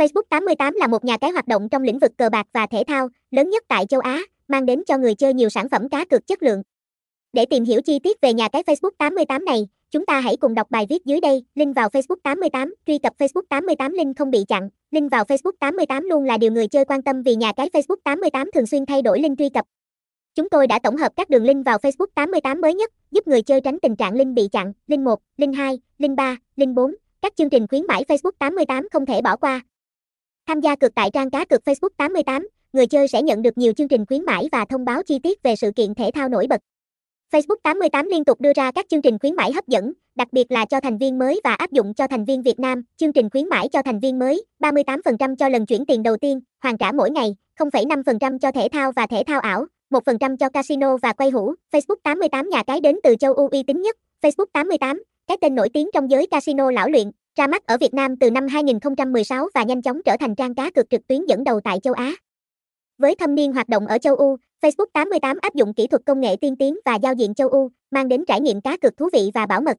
Facebook 88 là một nhà cái hoạt động trong lĩnh vực cờ bạc và thể thao, lớn nhất tại châu Á, mang đến cho người chơi nhiều sản phẩm cá cược chất lượng. Để tìm hiểu chi tiết về nhà cái Facebook 88 này, chúng ta hãy cùng đọc bài viết dưới đây, link vào Facebook 88, truy cập Facebook 88 link không bị chặn. Link vào Facebook 88 luôn là điều người chơi quan tâm vì nhà cái Facebook 88 thường xuyên thay đổi link truy cập. Chúng tôi đã tổng hợp các đường link vào Facebook 88 mới nhất, giúp người chơi tránh tình trạng link bị chặn, link 1, link 2, link 3, link 4, các chương trình khuyến mãi Facebook 88 không thể bỏ qua. Tham gia cược tại trang cá cược Facebook 88, người chơi sẽ nhận được nhiều chương trình khuyến mãi và thông báo chi tiết về sự kiện thể thao nổi bật. Facebook 88 liên tục đưa ra các chương trình khuyến mãi hấp dẫn, đặc biệt là cho thành viên mới và áp dụng cho thành viên Việt Nam, chương trình khuyến mãi cho thành viên mới, 38% cho lần chuyển tiền đầu tiên, hoàn trả mỗi ngày, 0,5% cho thể thao và thể thao ảo, 1% cho casino và quay hũ. Facebook 88 nhà cái đến từ châu Âu uy tín nhất. Facebook 88, cái tên nổi tiếng trong giới casino lão luyện, ra mắt ở Việt Nam từ năm 2016 và nhanh chóng trở thành trang cá cược trực tuyến dẫn đầu tại châu Á. Với thâm niên hoạt động ở châu Âu, Facebook 88 áp dụng kỹ thuật công nghệ tiên tiến và giao diện châu Âu, mang đến trải nghiệm cá cược thú vị và bảo mật.